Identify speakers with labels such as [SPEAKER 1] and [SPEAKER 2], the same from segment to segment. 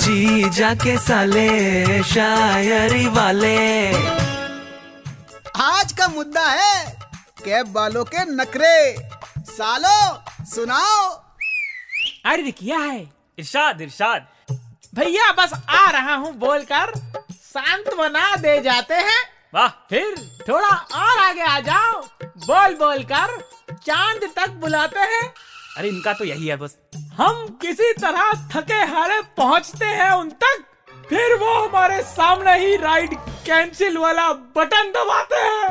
[SPEAKER 1] जी जाके साले शायरी वाले।
[SPEAKER 2] आज का मुद्दा है कैब वालों के नखरे। सालो सुनाओ।
[SPEAKER 3] अरे किया है?
[SPEAKER 4] इरशाद इरशाद।
[SPEAKER 3] भैया बस आ रहा हूँ बोलकर शांत बना दे जाते हैं।
[SPEAKER 4] वाह।
[SPEAKER 3] फिर थोड़ा और आगे आ जाओ। बोल बोल कर चाँद तक बुलाते हैं।
[SPEAKER 4] अरे इनका तो यही है बस।
[SPEAKER 3] हम किसी तरह थके हारे पहुँचते हैं उन तक फिर वो हमारे सामने ही राइड कैंसिल वाला बटन दबाते हैं।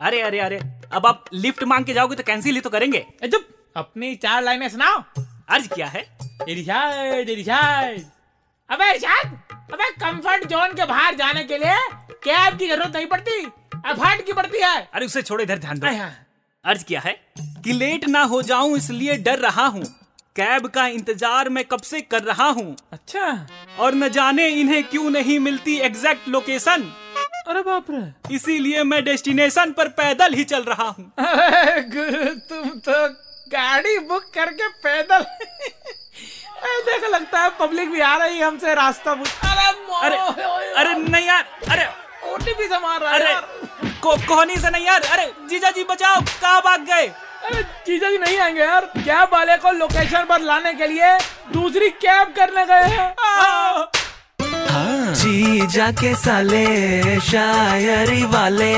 [SPEAKER 4] अरे अरे अरे अब आप लिफ्ट मांग के जाओगे तो कैंसिल ही तो करेंगे।
[SPEAKER 3] चुप अपनी चार लाइनें सुनाओ।
[SPEAKER 4] अर्ज़ क्या है।
[SPEAKER 3] इरशाद इरशाद अबे इरशाद अबे कंफर्ट जोन के बाहर जाने के लिए कैब की ज़रूरत नहीं पड़ती अफाट की पड़ती है।
[SPEAKER 4] अरे उसे छोड़ो इधर ध्यान दो। अर्ज़ किया है कि लेट ना हो जाऊँ इसलिए डर रहा हूँ। कैब का इंतज़ार मैं कब से कर रहा हूँ?
[SPEAKER 3] अच्छा।
[SPEAKER 4] और न जाने इन्हें क्यों नहीं मिलती एग्जैक्ट लोकेशन
[SPEAKER 3] अरे बाप रे।
[SPEAKER 4] इसीलिए मैं डेस्टिनेशन पर पैदल ही चल रहा हूँ।
[SPEAKER 3] गुरु तुम तो गाड़ी बुक करके पैदल देखो लगता है पब्लिक भी आ रही है हमसे रास्ता पूछ अरे
[SPEAKER 4] अरे अरे नहीं यार अरे।
[SPEAKER 3] ओटीपी से मार रहा है
[SPEAKER 4] अरे को, कोहनी से नहीं यार अरे जीजा जी बचाओ कहाँ भाग गए?
[SPEAKER 3] अरे जी नहीं आएँगे यार कैब वाले को लोकेशन पर लाने के लिए दूसरी कैब करने गए हैं!
[SPEAKER 1] जी जाके साले, शायरी वाले